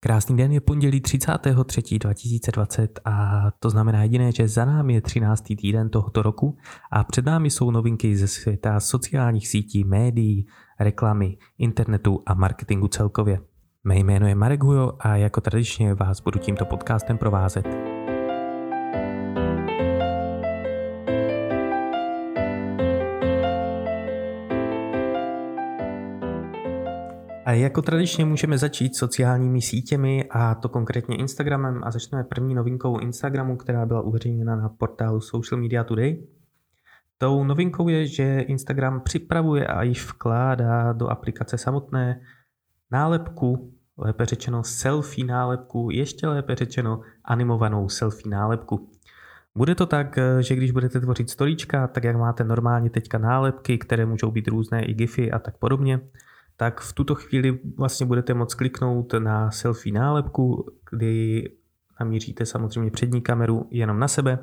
Krásný den je pondělí 33.2020 a to znamená jediné, že za námi je 13. týden tohoto roku a před námi jsou novinky ze světa sociálních sítí, médií, reklamy, internetu a marketingu celkově. Mé jméno je Marek Hujo a jako tradičně vás budu tímto podcastem provázet. A jako tradičně můžeme začít sociálními sítěmi a to konkrétně Instagramem a začneme první novinkou Instagramu, která byla uveřejněna na portálu Social Media Today. Tou novinkou je, že Instagram připravuje a již vkládá do aplikace samotné nálepku, lépe řečeno selfie nálepku, ještě lépe řečeno animovanou selfie nálepku. Bude to tak, že když budete tvořit storíčka, tak jak máte normálně teďka nálepky, které můžou být různé i gify a tak podobně, tak v tuto chvíli vlastně budete moct kliknout na selfie nálepku, kdy namíříte samozřejmě přední kameru jenom na sebe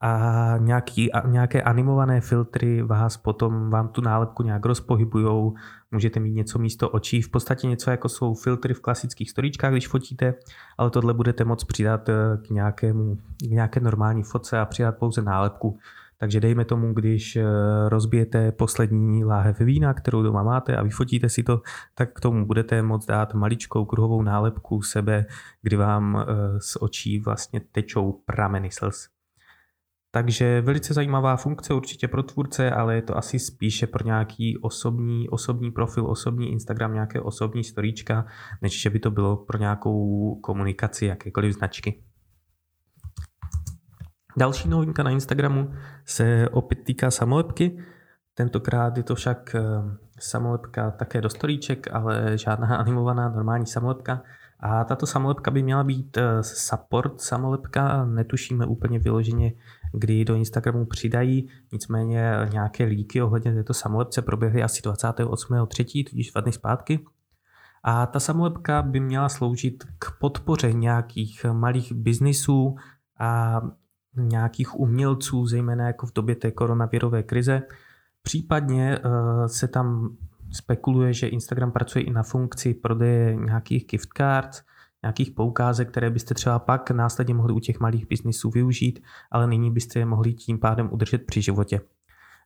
a, nějaký, nějaké animované filtry vás potom, vám tu nálepku nějak rozpohybujou, můžete mít něco místo očí, v podstatě něco jako jsou filtry v klasických storíčkách, když fotíte, ale tohle budete moct přidat eh, k, nějakému, k nějaké normální fotce a přidat pouze nálepku. Takže dejme tomu, když eh, rozbijete poslední láhev vína, kterou doma máte a vyfotíte si to, tak k tomu budete moct dát maličkou kruhovou nálepku sebe, kdy vám eh, z očí vlastně tečou prameny slz. Takže velice zajímavá funkce určitě pro tvůrce, ale je to asi spíše pro nějaký osobní, osobní profil, osobní Instagram, nějaké osobní storíčka, než že by to bylo pro nějakou komunikaci jakékoliv značky. Další novinka na Instagramu se opět týká samolepky. Tentokrát je to však eh, samolepka také do storíček, ale žádná animovaná normální samolepka. A tato samolepka by měla být eh, support samolepka, netušíme úplně vyloženě, kdy do Instagramu přidají, nicméně nějaké líky ohledně této samolepce proběhly asi 28.3., tudíž dva dny zpátky. A ta samolepka by měla sloužit k podpoře nějakých malých biznisů a nějakých umělců, zejména jako v době té koronavirové krize. Případně eh, se tam spekuluje, že Instagram pracuje i na funkci prodeje nějakých gift cards, nějakých poukázek, které byste třeba pak následně mohli u těch malých biznisů využít, ale nyní byste je mohli tím pádem udržet při životě.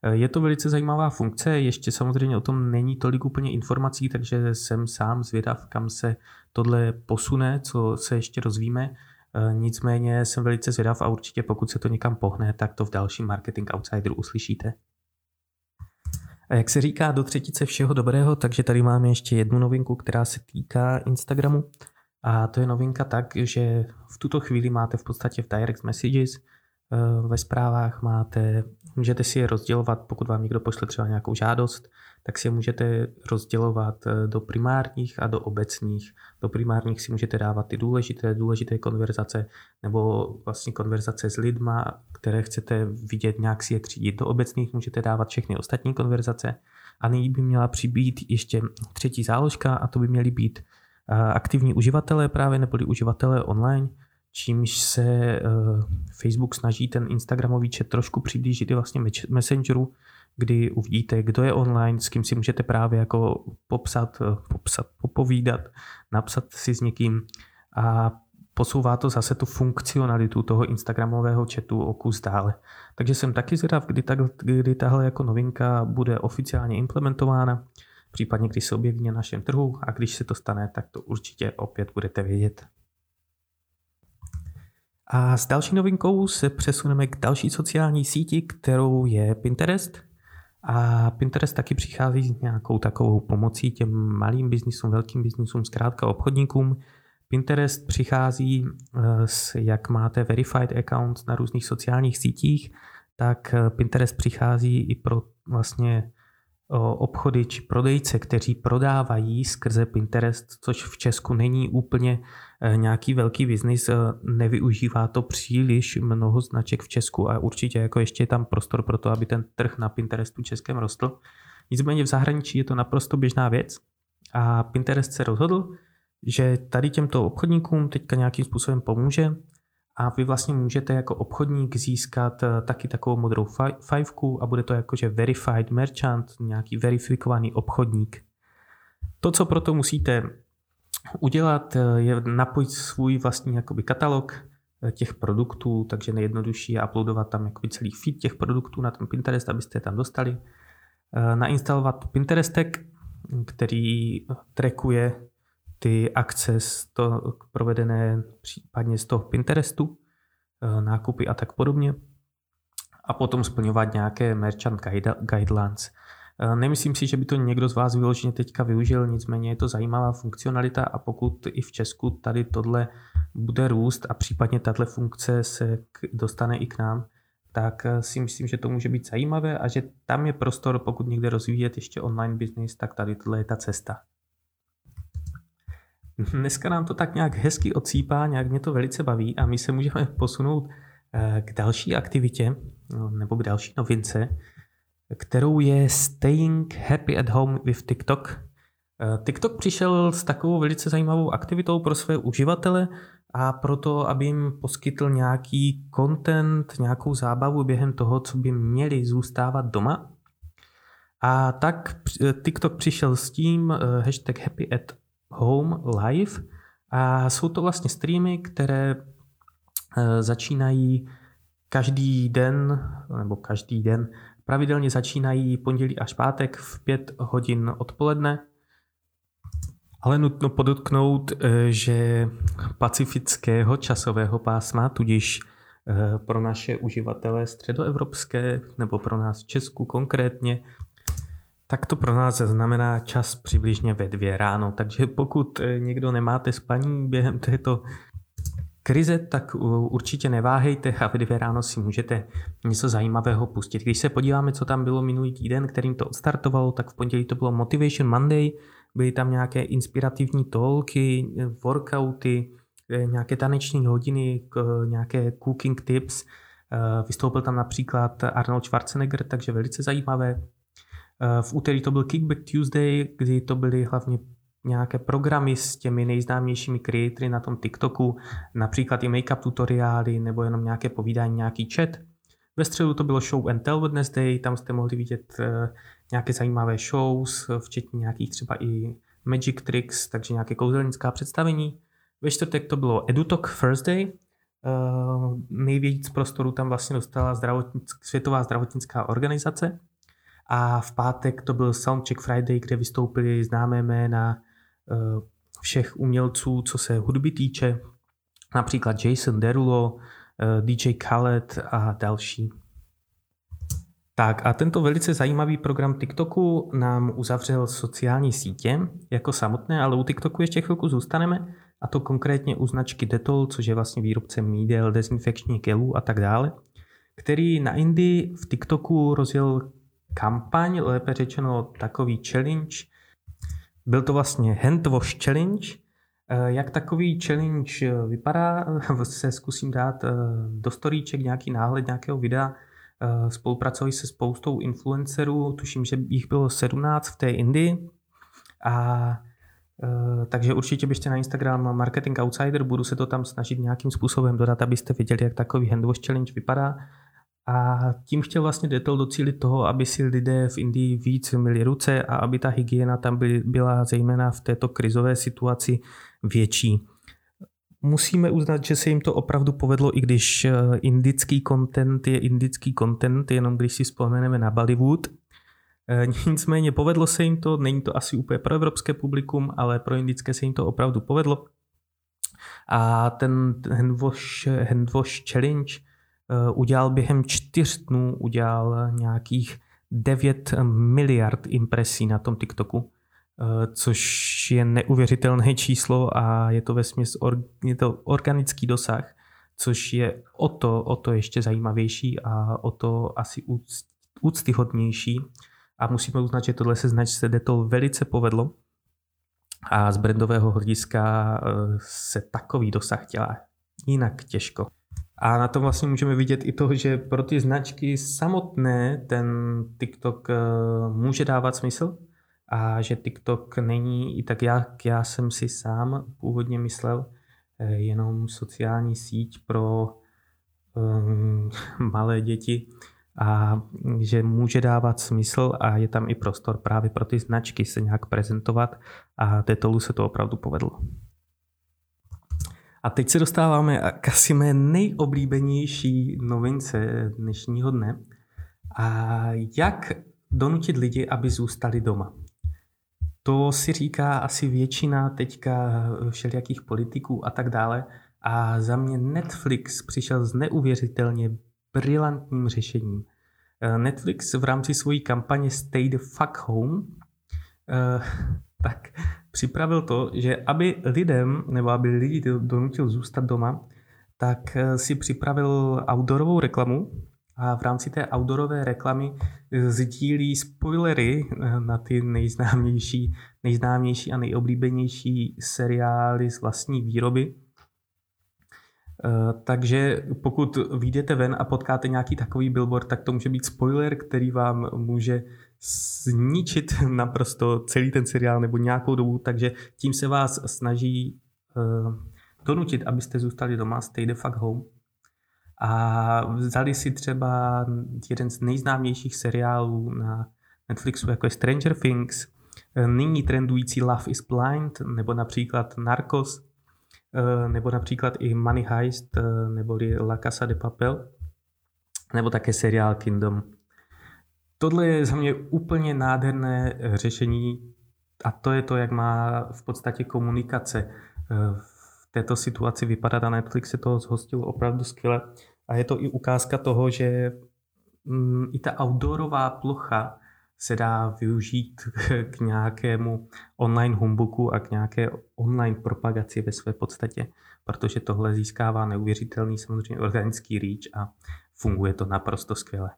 Eh, je to velice zajímavá funkce, ještě samozřejmě o tom není tolik úplně informací, takže jsem sám zvědav, kam se tohle posune, co se ještě rozvíme. Eh, nicméně jsem velice zvědav a určitě pokud se to někam pohne, tak to v dalším Marketing Outsideru uslyšíte. A jak se říká do třetice všeho dobrého, takže tady máme ještě jednu novinku, která se týká Instagramu. A to je novinka tak, že v tuto chvíli máte v podstatě v direct messages ve zprávách máte, můžete si je rozdělovat, pokud vám někdo pošle třeba nějakou žádost, tak si je můžete rozdělovat eh, do primárních a do obecních. Do primárních si můžete dávat ty důležité, důležité konverzace nebo vlastně konverzace s lidma, které chcete vidět, nějak si je třídit. Do obecných můžete dávat všechny ostatní konverzace. A nyní by měla přibýt ještě třetí záložka a to by měly být eh, aktivní uživatelé právě neboli uživatelé online, čímž se eh, Facebook snaží ten Instagramový chat trošku přiblížit i vlastně Messengeru, kdy uvidíte, kdo je online, s kým si můžete právě jako popsat, eh, popsat, popovídat, napsat si s někým a posouvá to zase tu funkcionalitu toho Instagramového chatu o kus dále. Takže jsem taky zvědav, kdy, tak, kdy tahle jako novinka bude oficiálně implementována, případně když se objeví na našem trhu a když se to stane, tak to určitě opět budete vědět. A s další novinkou se přesuneme k další sociální síti, kterou je Pinterest. A Pinterest taky přichází s nějakou takovou pomocí těm malým biznisům, velkým biznisům, zkrátka obchodníkům. Pinterest přichází eh, s, jak máte verified account na různých sociálních sítích, tak eh, Pinterest přichází i pro vlastně obchody či prodejce, kteří prodávají skrze Pinterest, což v Česku není úplně eh, nějaký velký biznis, eh, nevyužívá to příliš mnoho značek v Česku a určitě jako ještě je tam prostor pro to, aby ten trh na Pinterestu českém rostl. Nicméně v zahraničí je to naprosto běžná věc a Pinterest se rozhodl, že tady těmto obchodníkům teďka nějakým způsobem pomůže a vy vlastně můžete jako obchodník získat eh, taky takovou modrou fajfku a bude to jakože verified merchant, nějaký verifikovaný obchodník. To, co proto musíte udělat, je napojit svůj vlastní jakoby katalog těch produktů, takže nejjednodušší je uploadovat tam jakoby celý feed těch produktů na ten Pinterest, abyste je tam dostali. Nainstalovat Pinterestek, který trackuje ty akce z toho, provedené případně z toho Pinterestu, nákupy a tak podobně. A potom splňovat nějaké merchant guidelines. Eh, nemyslím si, že by to někdo z vás vyloženě teďka využil, nicméně je to zajímavá funkcionalita a pokud i v Česku tady tohle bude růst a případně tato funkce se dostane i k nám, tak eh, si myslím, že to může být zajímavé a že tam je prostor, pokud někde rozvíjet ještě online business, tak tady tohle je ta cesta. Dneska nám to tak nějak hezky odsýpá, nějak mě to velice baví a my se můžeme posunout eh, k další aktivitě no, nebo k další novince, kterou je Staying Happy at Home with TikTok. Eh, TikTok přišel s takovou velice zajímavou aktivitou pro své uživatele a proto, aby jim poskytl nějaký content, nějakou zábavu během toho, co by měli zůstávat doma. A tak eh, TikTok přišel s tím hashtag Happy at Home Live. A jsou to vlastně streamy, které začínají každý den, nebo každý den Pravidelně začínají pondělí až pátek v 5 hodin odpoledne, ale nutno podotknout, eh, že pacifického časového pásma, tudíž eh, pro naše uživatele středoevropské nebo pro nás v Česku konkrétně, tak to pro nás znamená čas přibližně ve dvě ráno. Takže pokud eh, někdo nemáte spaní během této krize, tak určitě neváhejte a v dvě ráno si můžete něco zajímavého pustit. Když se podíváme, co tam bylo minulý týden, kterým to odstartovalo, tak v pondělí to bylo Motivation Monday, byly tam nějaké inspirativní tolky, workouty, eh, nějaké taneční hodiny, nějaké cooking tips. Eh, vystoupil tam například Arnold Schwarzenegger, takže velice zajímavé. Eh, v úterý to byl Kickback Tuesday, kdy to byly hlavně nějaké programy s těmi nejznámějšími creatory na tom TikToku, například i make-up tutoriály nebo jenom nějaké povídání, nějaký chat. Ve středu to bylo Show and Tell Wednesday, tam jste mohli vidět eh, nějaké zajímavé shows, včetně nějakých třeba i magic tricks, takže nějaké kouzelnická představení. Ve čtvrtek to bylo EduTalk Thursday, Uh, nejvíc prostoru tam vlastně dostala zdravotnick, Světová zdravotnická organizace. A v pátek to byl Soundcheck Friday, kde vystoupili známé jména Eh, všech umělců, co se hudby týče, například Jason Derulo, eh, DJ Khaled a další. Tak a tento velice zajímavý program TikToku nám uzavřel sociální sítě jako samotné, ale u TikToku ještě chvilku zůstaneme, a to konkrétně u značky Dettol, což je vlastně výrobce mídel, dezinfekčních gelů a tak dále, který na Indii v TikToku rozjel kampaň, lépe řečeno takový challenge, byl to vlastně Hand Wash Challenge. Eh, jak takový challenge eh, vypadá, se zkusím dát eh, do storíček nějaký náhled nějakého videa. Spolupracují se spoustou influencerů, tuším, že jich bylo 17 v té Indii. A takže určitě běžte na Instagram Marketing Outsider, budu se to tam snažit nějakým způsobem dodat, abyste viděli, jak takový handwash challenge vypadá. A tím chtěl vlastně Dettol docílit toho, aby si lidé v Indii víc myli ruce a aby ta hygiena tam byla zejména v této krizové situaci větší. Musíme uznat, že se jim to opravdu povedlo, i když eh, indický content je indický content, jenom když si vzpomeneme na Bollywood. Eh, nicméně povedlo se jim to, není to asi úplně pro evropské publikum, ale pro indické se jim to opravdu povedlo. A ten handwash, handwash challenge udělal během čtyř dnů udělal nějakých 9 miliard impresí na tom TikToku, eh, což je neuvěřitelné číslo a je to ve směs je to organický dosah, což je o to, o to ještě zajímavější a o to asi úctyhodnější. A musíme uznat, že tohle se značce Detol velice povedlo a z brandového hlediska eh, se takový dosah dělá jinak těžko. A na tom vlastně můžeme vidět i to, že pro ty značky samotné ten TikTok eh, může dávat smysl. A že TikTok není i tak, jak já jsem si sám původně myslel, eh, jenom sociální síť pro um, malé děti. A že může dávat smysl a je tam i prostor právě pro ty značky se nějak prezentovat. A Detolu se to opravdu povedlo. A teď se dostáváme k asi mé nejoblíbenější novince dnešního dne. A jak donutit lidi, aby zůstali doma. To si říká asi většina teďka všelijakých politiků a tak dále. A za mě Netflix přišel s neuvěřitelně brilantním řešením. Netflix v rámci svojí kampaně Stay the fuck home eh, tak připravil to, že aby lidem, nebo aby lidi donutil zůstat doma, tak eh, si připravil outdoorovou reklamu a v rámci té outdoorové reklamy sdílí spoilery na ty nejznámější, nejznámější a nejoblíbenější seriály z vlastní výroby. Eh, takže pokud vyjdete ven a potkáte nějaký takový billboard, tak to může být spoiler, který vám může zničit naprosto celý ten seriál nebo nějakou dobu, takže tím se vás snaží uh, donutit, abyste zůstali doma, stay the fuck home. A vzali si třeba jeden z nejznámějších seriálů na Netflixu, jako je Stranger Things, eh, nyní trendující Love is Blind, nebo například Narcos, Eh, nebo například i Money Heist, eh, nebo La Casa de Papel, nebo také seriál Kingdom. Tohle je za mě úplně nádherné řešení a to je to, jak má v podstatě komunikace eh, v této situaci vypadat a Netflix se toho zhostil opravdu skvěle. A je to i ukázka toho, že mm, i ta outdoorová plocha se dá využít k nějakému online humbuku a k nějaké online propagaci ve své podstatě, protože tohle získává neuvěřitelný samozřejmě organický reach a funguje to naprosto skvěle.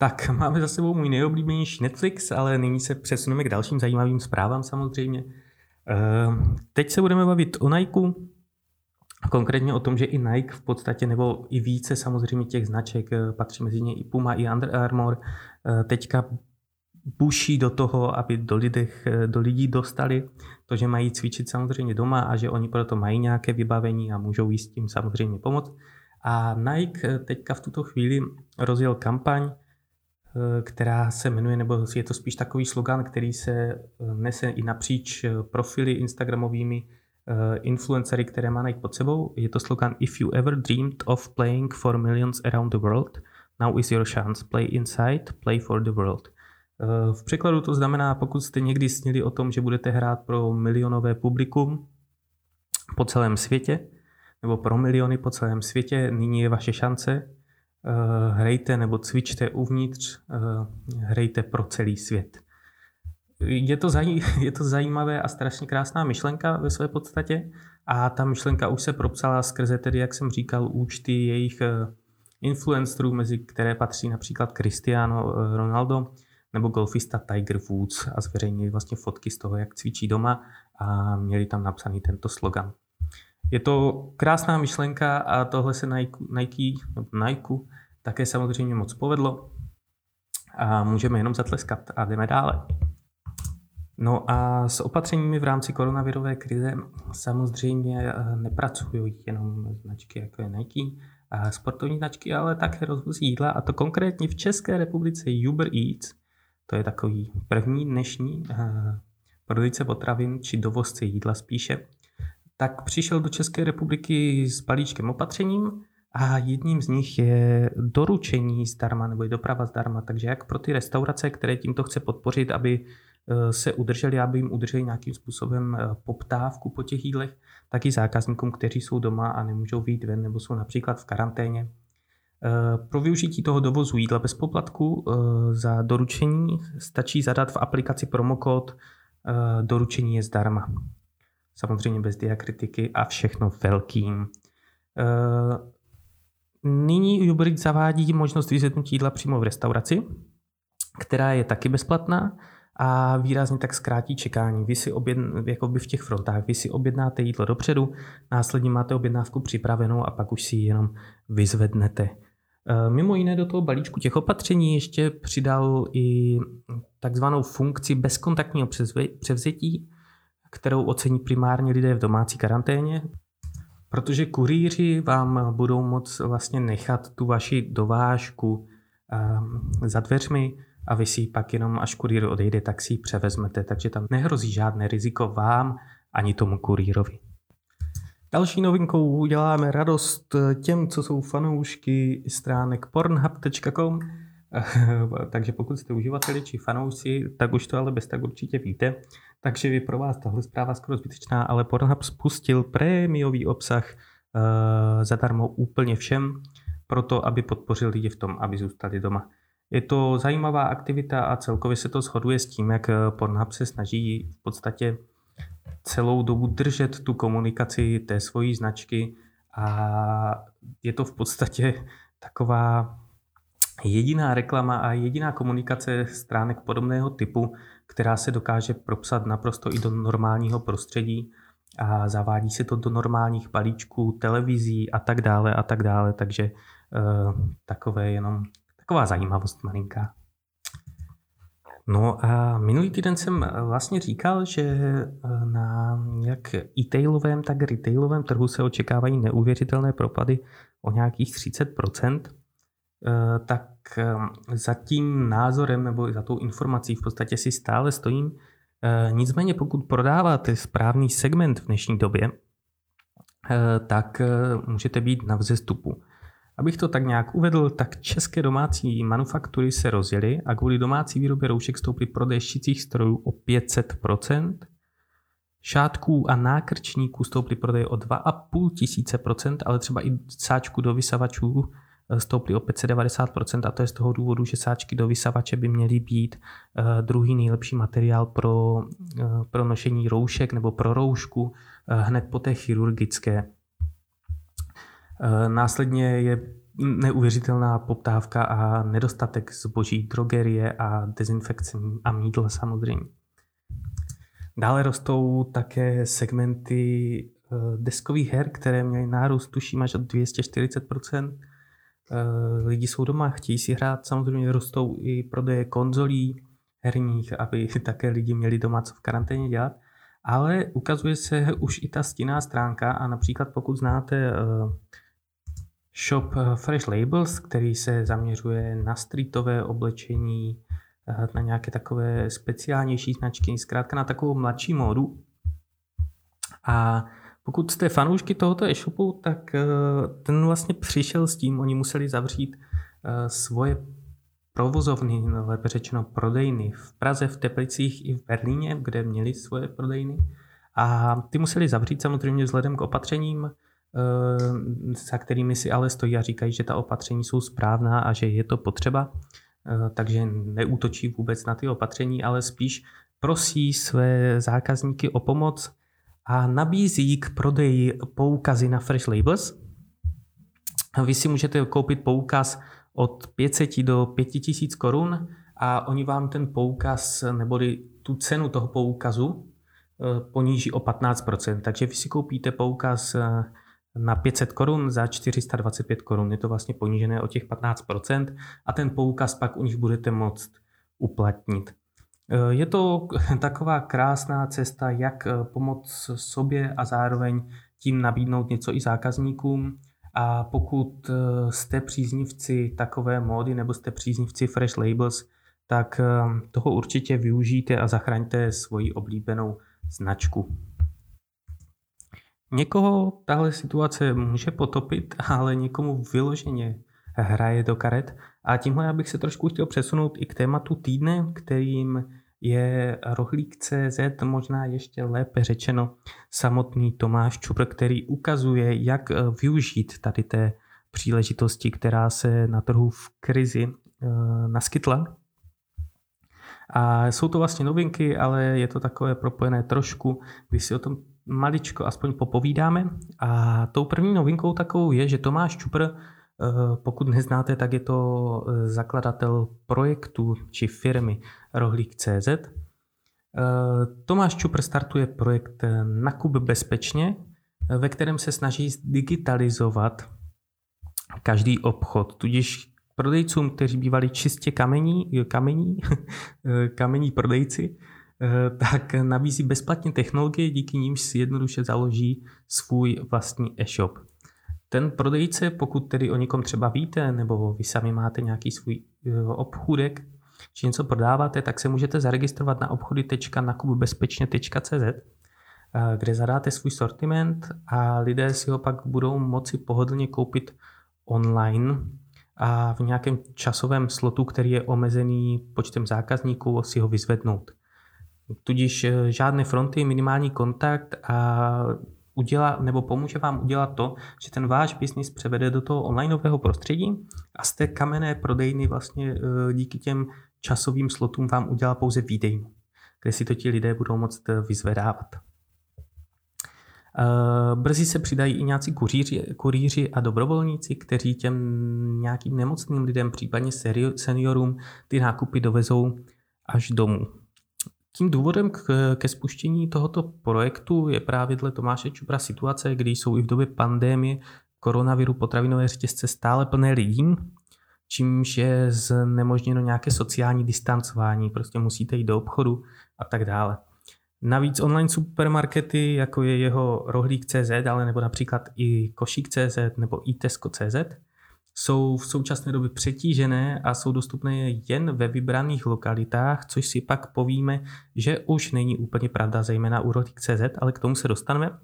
Tak, máme za sebou můj nejoblíbenější Netflix, ale nyní se přesuneme k dalším zajímavým zprávám samozřejmě. Ehm, teď se budeme bavit o Nike, Konkrétně o tom, že i Nike v podstatě, nebo i více samozřejmě těch značek, eh, patří mezi ně i Puma, i Under Armour, eh, teďka buší do toho, aby do, lidech, eh, do lidí dostali to, že mají cvičit samozřejmě doma a že oni proto mají nějaké vybavení a můžou jí s tím samozřejmě pomoct. A Nike teďka v tuto chvíli rozjel kampaň, která se jmenuje, nebo je to spíš takový slogan, který se nese i napříč profily Instagramovými Eh, influencery, které má najít pod sebou. Je to slogan If you ever dreamed of playing for millions around the world, now is your chance. Play inside, play for the world. Eh, v překladu to znamená, pokud jste někdy snili o tom, že budete hrát pro milionové publikum po celém světě, nebo pro miliony po celém světě, nyní je vaše šance. Eh, hrajte nebo cvičte uvnitř, hrajte pro celý svět je to, zaj, je to zajímavé a strašně krásná myšlenka ve své podstatě a ta myšlenka už se propsala skrze tedy, jak jsem říkal, účty jejich eh, influencerů, mezi které patří například Cristiano eh, Ronaldo nebo golfista Tiger Woods a zveřejnili vlastně fotky z toho, jak cvičí doma a měli tam napsaný tento slogan. Je to krásná myšlenka a tohle se Nike, Nike, Nike také samozřejmě moc povedlo a můžeme jenom zatleskat a jdeme dále. No a s opatřeními v rámci koronavirové krize samozřejmě eh, nepracují jenom značky jako je Nike, a sportovní značky, ale také rozvozí jídla a to konkrétně v České republice Uber Eats, to je takový první dnešní uh, prodejce potravin či dovozce jídla spíše, tak přišel do České republiky s balíčkem opatřením a jedním z nich je doručení zdarma nebo je doprava zdarma, takže jak pro ty restaurace, které tímto chce podpořit, aby Eh, se udrželi, aby jim udrželi nějakým způsobem eh, poptávku po těch jídlech, tak i zákazníkům, kteří jsou doma a nemůžou vyjít ven nebo jsou například v karanténě. Eh, pro využití toho dovozu jídla bez poplatku za doručení stačí zadat v aplikaci promokód doručení je zdarma. Samozřejmě bez diakritiky a všechno velkým. Nyní Uber zavádí možnost vyzvednutí jídla přímo v restauraci, která je taky bezplatná a výrazně tak zkrátí čekání. Vy si objedn, jako by v těch frontách, vy si objednáte jídlo dopředu, následně máte objednávku připravenou a pak už si ji jenom vyzvednete. E, mimo jiné do toho balíčku těch opatření ještě přidal i takzvanou funkci bezkontaktního převzetí, kterou ocení primárně lidé v domácí karanténě. protože kurýři vám budou moc vlastně nechat tu vaši dovážku ehm, za dveřmi a vy si pak jenom, až kurýr odejde, tak si ji převezmete, takže tam nehrozí žádné riziko vám ani tomu kurýrovi. Další novinkou uděláme radost těm, co jsou fanoušky stránek pornhub.com, takže pokud jste uživateli či fanoušci, tak už to ale bez tak určitě víte. Takže je pro vás tahle zpráva skoro zbytečná, ale Pornhub spustil prémiový obsah uh, zadarmo úplně všem, proto aby podpořil lidi v tom, aby zůstali doma. Je to zajímavá aktivita a celkově se to shoduje s tím, jak Pornhub se snaží v podstatě celou dobu držet tu komunikaci té svojí značky a je to v podstatě taková jediná reklama a jediná komunikace stránek podobného typu, která se dokáže propsat naprosto i do normálního prostředí a zavádí se to do normálních balíčků, televizí a tak dále a tak dále, takže uh, takové jenom taková zajímavost malinká. No a minulý týden jsem vlastně říkal, že eh, na jak e-tailovém, tak retailovém trhu se očekávají neuvěřitelné propady o nějakých 30%. Eh, tak eh, za tím názorem nebo za tou informací v podstatě si stále stojím. Nicméně pokud prodáváte správný segment v dnešní době, tak můžete být na vzestupu. Abych to tak nějak uvedl, tak české domácí manufaktury se rozjeli a kvůli domácí výrobě roušek stouply prodej šicích strojů o 500%, šátků a nákrčníků stouply prodej o 2,5 tisíce procent, ale třeba i sáčku do vysavačů stouply o 590% a to je z toho důvodu, že sáčky do vysavače by měly být uh, druhý nejlepší materiál pro, uh, pro nošení roušek nebo pro roušku uh, hned po té chirurgické. Eh, následně je neuvěřitelná poptávka a nedostatek zboží drogerie a dezinfekce a mídla samozřejmě. Dále rostou také segmenty eh, deskových her, které měly nárůst tuším až o 240%. Eh, lidi jsou doma, chtějí si hrát, samozřejmě rostou i prodeje konzolí herních, aby také lidi měli doma co v karanténě dělat. Ale ukazuje se už i ta stinná stránka a například pokud znáte shop eh, Fresh Labels, který se zaměřuje na streetové oblečení, eh, na nějaké takové speciálnější značky, zkrátka na takovou mladší módu. A pokud jste fanoušky tohoto e-shopu, tak eh, ten vlastně přišel s tím, oni museli zavřít svoje provozovny, lépe řečeno prodejny v Praze, v Teplicích i v Berlíně, kde měli svoje prodejny. A ty museli zavřít samozřejmě vzhledem k opatřením, Eh, za kterými si ale stojí a říkají, že ta opatření jsou správná a že je to potřeba, eh, takže neútočí vůbec na ty opatření, ale spíš prosí své zákazníky o pomoc a nabízí k prodeji poukazy na Fresh Labels. Vy si můžete koupit poukaz od 500 do 5000 korun a oni vám ten poukaz neboli tu cenu toho poukazu eh, poníží o 15%. Takže vy si koupíte poukaz na 500 korun za 425 korun. Je to vlastně ponížené o těch 15% a ten poukaz pak u nich budete moct uplatnit. Eh, je to taková krásná cesta, jak eh, pomoct sobě a zároveň tím nabídnout něco i zákazníkům. A pokud eh, jste příznivci takové módy nebo jste příznivci Fresh Labels, tak toho určitě využijte a zachraňte svoji oblíbenou značku. Někoho tahle situace může potopit, ale někomu vyloženě hraje do karet. A tímhle já bych se trošku chtěl přesunout i k tématu týdne, kterým je rohlík.cz, možná ještě lépe řečeno samotný Tomáš Čupr, který ukazuje, jak využít tady té příležitosti, která se na trhu v krizi eh, naskytla. A jsou to vlastně novinky, ale je to takové propojené trošku, když si o tom maličko aspoň popovídáme. A tou první novinkou takovou je, že Tomáš Čupr, eh, pokud neznáte, tak je to eh, zakladatel projektu či firmy Rohlík.cz. Eh, Tomáš Čupr startuje projekt Nakup bezpečně, ve kterém se snaží digitalizovat každý obchod, tudíž prodejcům, kteří bývali čistě kamení, kamení, kamení prodejci, tak nabízí bezplatně technologie, díky nímž si jednoduše založí svůj vlastní e-shop. Ten prodejce, pokud tedy o někom třeba víte, nebo vy sami máte nějaký svůj obchůdek, či něco prodáváte, tak se můžete zaregistrovat na obchody.nakupbezpečně.cz, kde zadáte svůj sortiment a lidé si ho pak budou moci pohodlně koupit online a v nějakém časovém slotu, který je omezený počtem zákazníků, si ho vyzvednout. Tudíž eh, žádné fronty, minimální kontakt a udělá, nebo pomůže vám udělat to, že ten váš biznis převede do toho onlineového prostředí a z té kamenné prodejny vlastně eh, díky těm časovým slotům vám udělá pouze výdejnu, kde si to ti lidé budou moct eh, vyzvedávat. Brzy se přidají i nějací kuříři, kuříři a dobrovolníci, kteří těm nějakým nemocným lidem, případně seniorům, ty nákupy dovezou až domů. Tím důvodem k, ke spuštění tohoto projektu je právě dle Tomáše Čupra situace, kdy jsou i v době pandémie koronaviru potravinové řetězce stále plné lidí, čímž je znemožněno nějaké sociální distancování, prostě musíte jít do obchodu a tak dále. Navíc online supermarkety, jako je jeho rohlík.cz, ale nebo například i košík.cz nebo i Tesco.cz, jsou v současné době přetížené a jsou dostupné jen ve vybraných lokalitách, což si pak povíme, že už není úplně pravda, zejména u rohlík.cz, ale k tomu se dostaneme.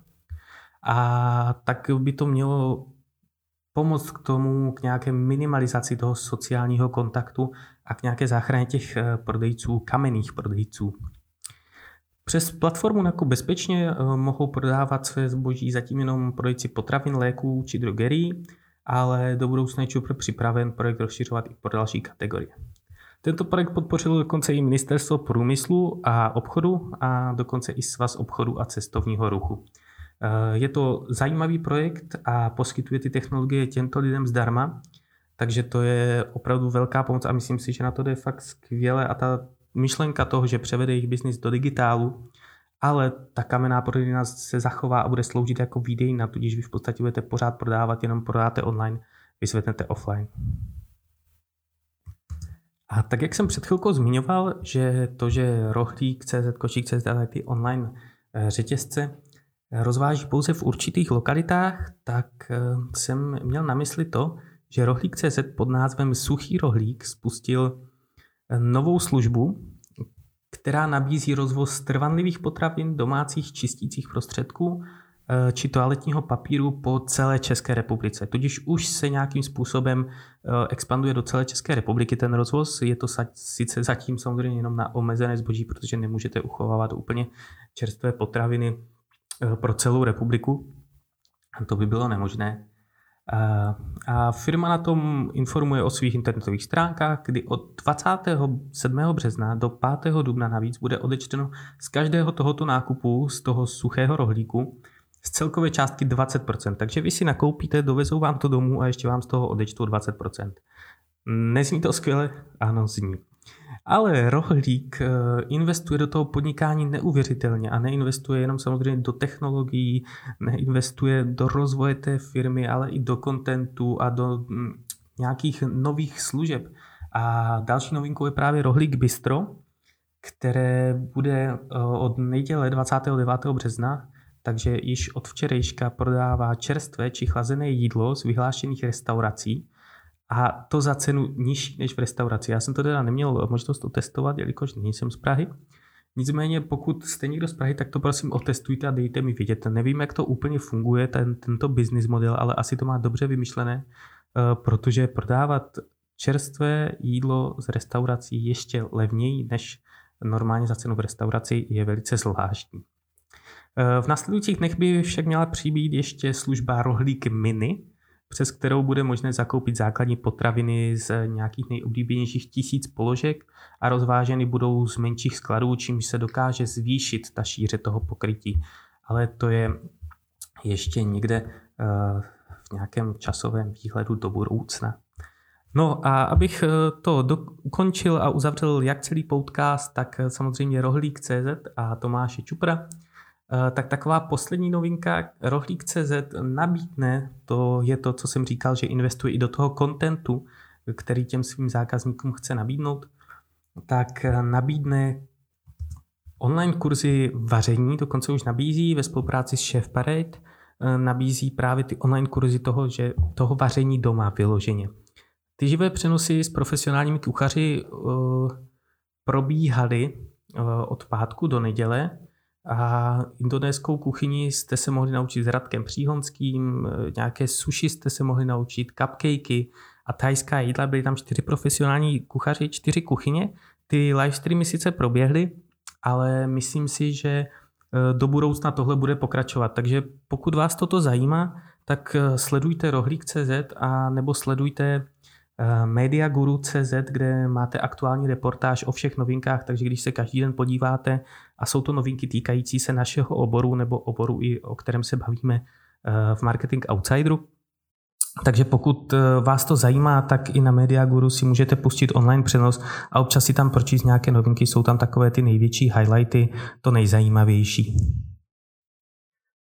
A tak by to mělo pomoct k tomu, k nějaké minimalizaci toho sociálního kontaktu a k nějaké záchraně těch eh, prodejců, kamenných prodejců. Přes platformu Nakup bezpečně eh, mohou prodávat své zboží zatím jenom prodejci potravin, léků či drogerií, ale do budoucna je Čupr připraven projekt rozšiřovat i pro další kategorie. Tento projekt podpořil dokonce i Ministerstvo průmyslu a obchodu a dokonce i Svaz obchodu a cestovního ruchu. Eh, je to zajímavý projekt a poskytuje ty technologie těmto lidem zdarma, takže to je opravdu velká pomoc a myslím si, že na to jde fakt skvěle a ta myšlenka toho, že převede jejich biznis do digitálu, ale ta kamenná prodejna se zachová a bude sloužit jako výdejna, tudíž vy v podstatě budete pořád prodávat, jenom prodáte online, vysvětnete offline. A tak jak jsem před chvilkou zmiňoval, že to, že rohlík, CZ, košík, CZ, ty online eh, řetězce rozváží pouze v určitých lokalitách, tak eh, jsem měl na mysli to, že rohlík CZ pod názvem Suchý rohlík spustil novou službu, která nabízí rozvoz trvanlivých potravin, domácích čistících prostředků eh, či toaletního papíru po celé České republice. Tudíž už se nějakým způsobem eh, expanduje do celé České republiky ten rozvoz. Je to sice zatím samozřejmě jenom na omezené zboží, protože nemůžete uchovávat úplně čerstvé potraviny eh, pro celou republiku. To by bylo nemožné. A firma na tom informuje o svých internetových stránkách, kdy od 27. března do 5. dubna navíc bude odečteno z každého tohoto nákupu z toho suchého rohlíku z celkové částky 20%. Takže vy si nakoupíte, dovezou vám to domů a ještě vám z toho odečtou 20%. Nezní to skvěle? Ano, zní. Ale Rohlík eh, investuje do toho podnikání neuvěřitelně a neinvestuje jenom samozřejmě do technologií, neinvestuje do rozvoje té firmy, ale i do kontentu a do mm, nějakých nových služeb. A další novinkou je právě Rohlík Bistro, které bude eh, od neděle 29. března, takže již od včerejška prodává čerstvé či chlazené jídlo z vyhlášených restaurací a to za cenu nižší než v restauraci. Já jsem to teda neměl možnost otestovat, jelikož nejsem z Prahy. Nicméně, pokud jste někdo z Prahy, tak to prosím otestujte a dejte mi vědět. Nevím, jak to úplně funguje, ten, tento business model, ale asi to má dobře vymyšlené, eh, protože prodávat čerstvé jídlo z restaurací ještě levněji než normálně za cenu v restauraci je velice zvláštní. Eh, v následujících dnech by však měla přibýt ještě služba Rohlík Mini, přes kterou bude možné zakoupit základní potraviny z nějakých nejoblíbenějších tisíc položek a rozváženy budou z menších skladů, čímž se dokáže zvýšit ta šíře toho pokrytí. Ale to je ještě někde eh, v nějakém časovém výhledu do budoucna. No a abych eh, to ukončil a uzavřel jak celý podcast, tak eh, samozřejmě Rohlík.cz a Tomáše Čupra – Eh, tak taková poslední novinka, Rohlík.cz nabídne, to je to, co jsem říkal, že investuje i do toho kontentu, který těm svým zákazníkům chce nabídnout, tak eh, nabídne Online kurzy vaření dokonce už nabízí ve spolupráci s Chef Parade, eh, nabízí právě ty online kurzy toho, že toho vaření doma vyloženě. Ty živé přenosy s profesionálními kuchaři probíhaly od pátku do neděle a indonéskou kuchyni jste se mohli naučit s Radkem Příhonským, nějaké sushi jste se mohli naučit, cupcakey a thajská jídla. Byli tam čtyři profesionální kuchaři, čtyři kuchyně. Ty live streamy sice proběhly, ale myslím si, že eh, do budoucna tohle bude pokračovat. Takže pokud vás toto zajímá, tak eh, sledujte rohlík.cz a nebo sledujte eh, mediaguru.cz, kde máte aktuální reportáž o všech novinkách, takže když se každý den podíváte a jsou to novinky týkající se našeho oboru nebo oboru, i o kterém se bavíme v Marketing Outsideru, takže pokud eh, vás to zajímá, tak i na Mediaguru si můžete pustit online přenos a občas si tam pročíst nějaké novinky. Jsou tam takové ty největší highlighty, to nejzajímavější.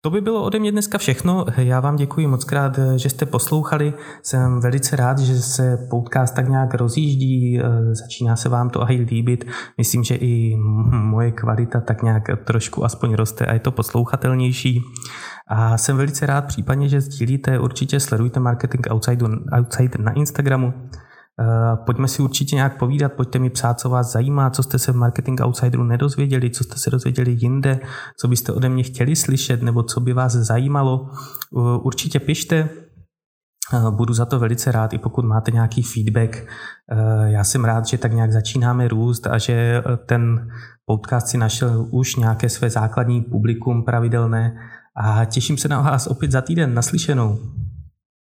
To by bylo ode mě dneska všechno. Já vám děkuji moc krát, že jste poslouchali. Jsem velice rád, že se podcast tak nějak rozjíždí, začíná se vám to aj líbit. Myslím, že i moje kvalita tak nějak trošku aspoň roste a je to poslouchatelnější. A jsem velice rád případně, že sdílíte, určitě sledujte Marketing Outside, Outside na Instagramu. Eh, pojďme si určitě nějak povídat, pojďte mi psát, co vás zajímá, co jste se v Marketing Outsideru nedozvěděli, co jste se dozvěděli jinde, co byste ode mě chtěli slyšet, nebo co by vás zajímalo. Eh, určitě pište, eh, Budu za to velice rád, i pokud máte nějaký feedback. Já jsem rád, že tak nějak začínáme růst a že ten podcast si našel už nějaké své základní publikum pravidelné a těším se na vás opět za týden. Naslyšenou.